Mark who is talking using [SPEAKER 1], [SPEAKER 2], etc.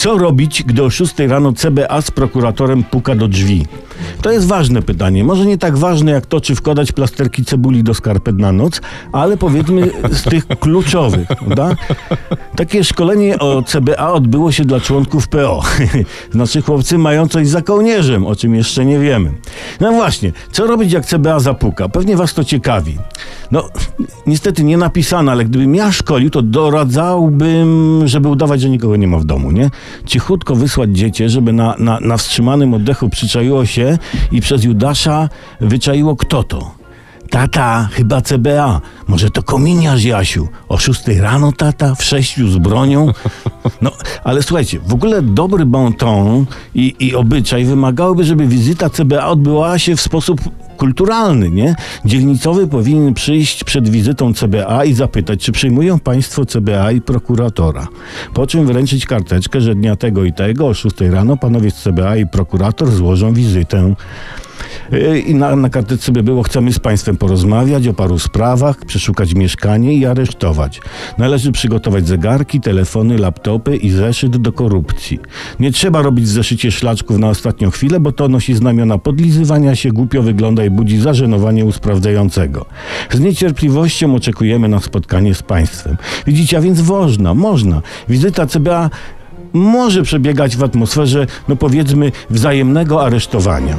[SPEAKER 1] Co robić, gdy o 6 rano CBA z prokuratorem puka do drzwi? To jest ważne pytanie. Może nie tak ważne jak to, czy wkładać plasterki cebuli do skarpet na noc, ale powiedzmy z tych kluczowych. Prawda? Takie szkolenie o CBA odbyło się dla członków PO. Znaczy chłopcy mają coś za kołnierzem, o czym jeszcze nie wiemy. No właśnie, co robić jak CBA zapuka? Pewnie was to ciekawi. No, niestety nie napisane, ale gdybym ja szkolił, to doradzałbym, żeby udawać, że nikogo nie ma w domu, nie? Cichutko wysłać dziecię, żeby na, na, na wstrzymanym oddechu przyczaiło się i przez Judasza wyczaiło kto to. Tata, chyba CBA. Może to kominiarz, Jasiu. O 6 rano, tata, w sześciu z bronią. No, ale słuchajcie, w ogóle dobry bon ton i, i obyczaj wymagałyby, żeby wizyta CBA odbyła się w sposób kulturalny, nie? Dzielnicowy powinien przyjść przed wizytą CBA i zapytać, czy przyjmują państwo CBA i prokuratora. Po czym wręczyć karteczkę, że dnia tego i tego o 6 rano panowie z CBA i prokurator złożą wizytę. Yy, I na, na karteczce by było, chcemy z państwem porozmawiać o paru sprawach, przeszukać mieszkanie i aresztować. Należy przygotować zegarki, telefony, laptopy i zeszyt do korupcji. Nie trzeba robić zeszycie szlaczków na ostatnią chwilę, bo to nosi znamiona podlizywania się, głupio wygląda i budzi zażenowanie u sprawdzającego. Z niecierpliwością oczekujemy na spotkanie z państwem. Widzicie, a więc można, można. Wizyta CBA może przebiegać w atmosferze, no powiedzmy, wzajemnego aresztowania.